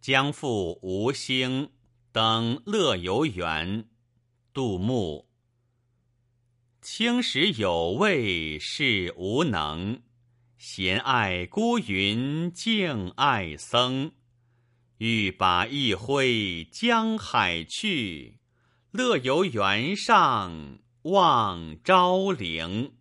将赴吴兴，登乐游原。杜牧。青史有味是无能，闲爱孤云静爱僧。欲把一挥江海去，乐游原上望昭陵。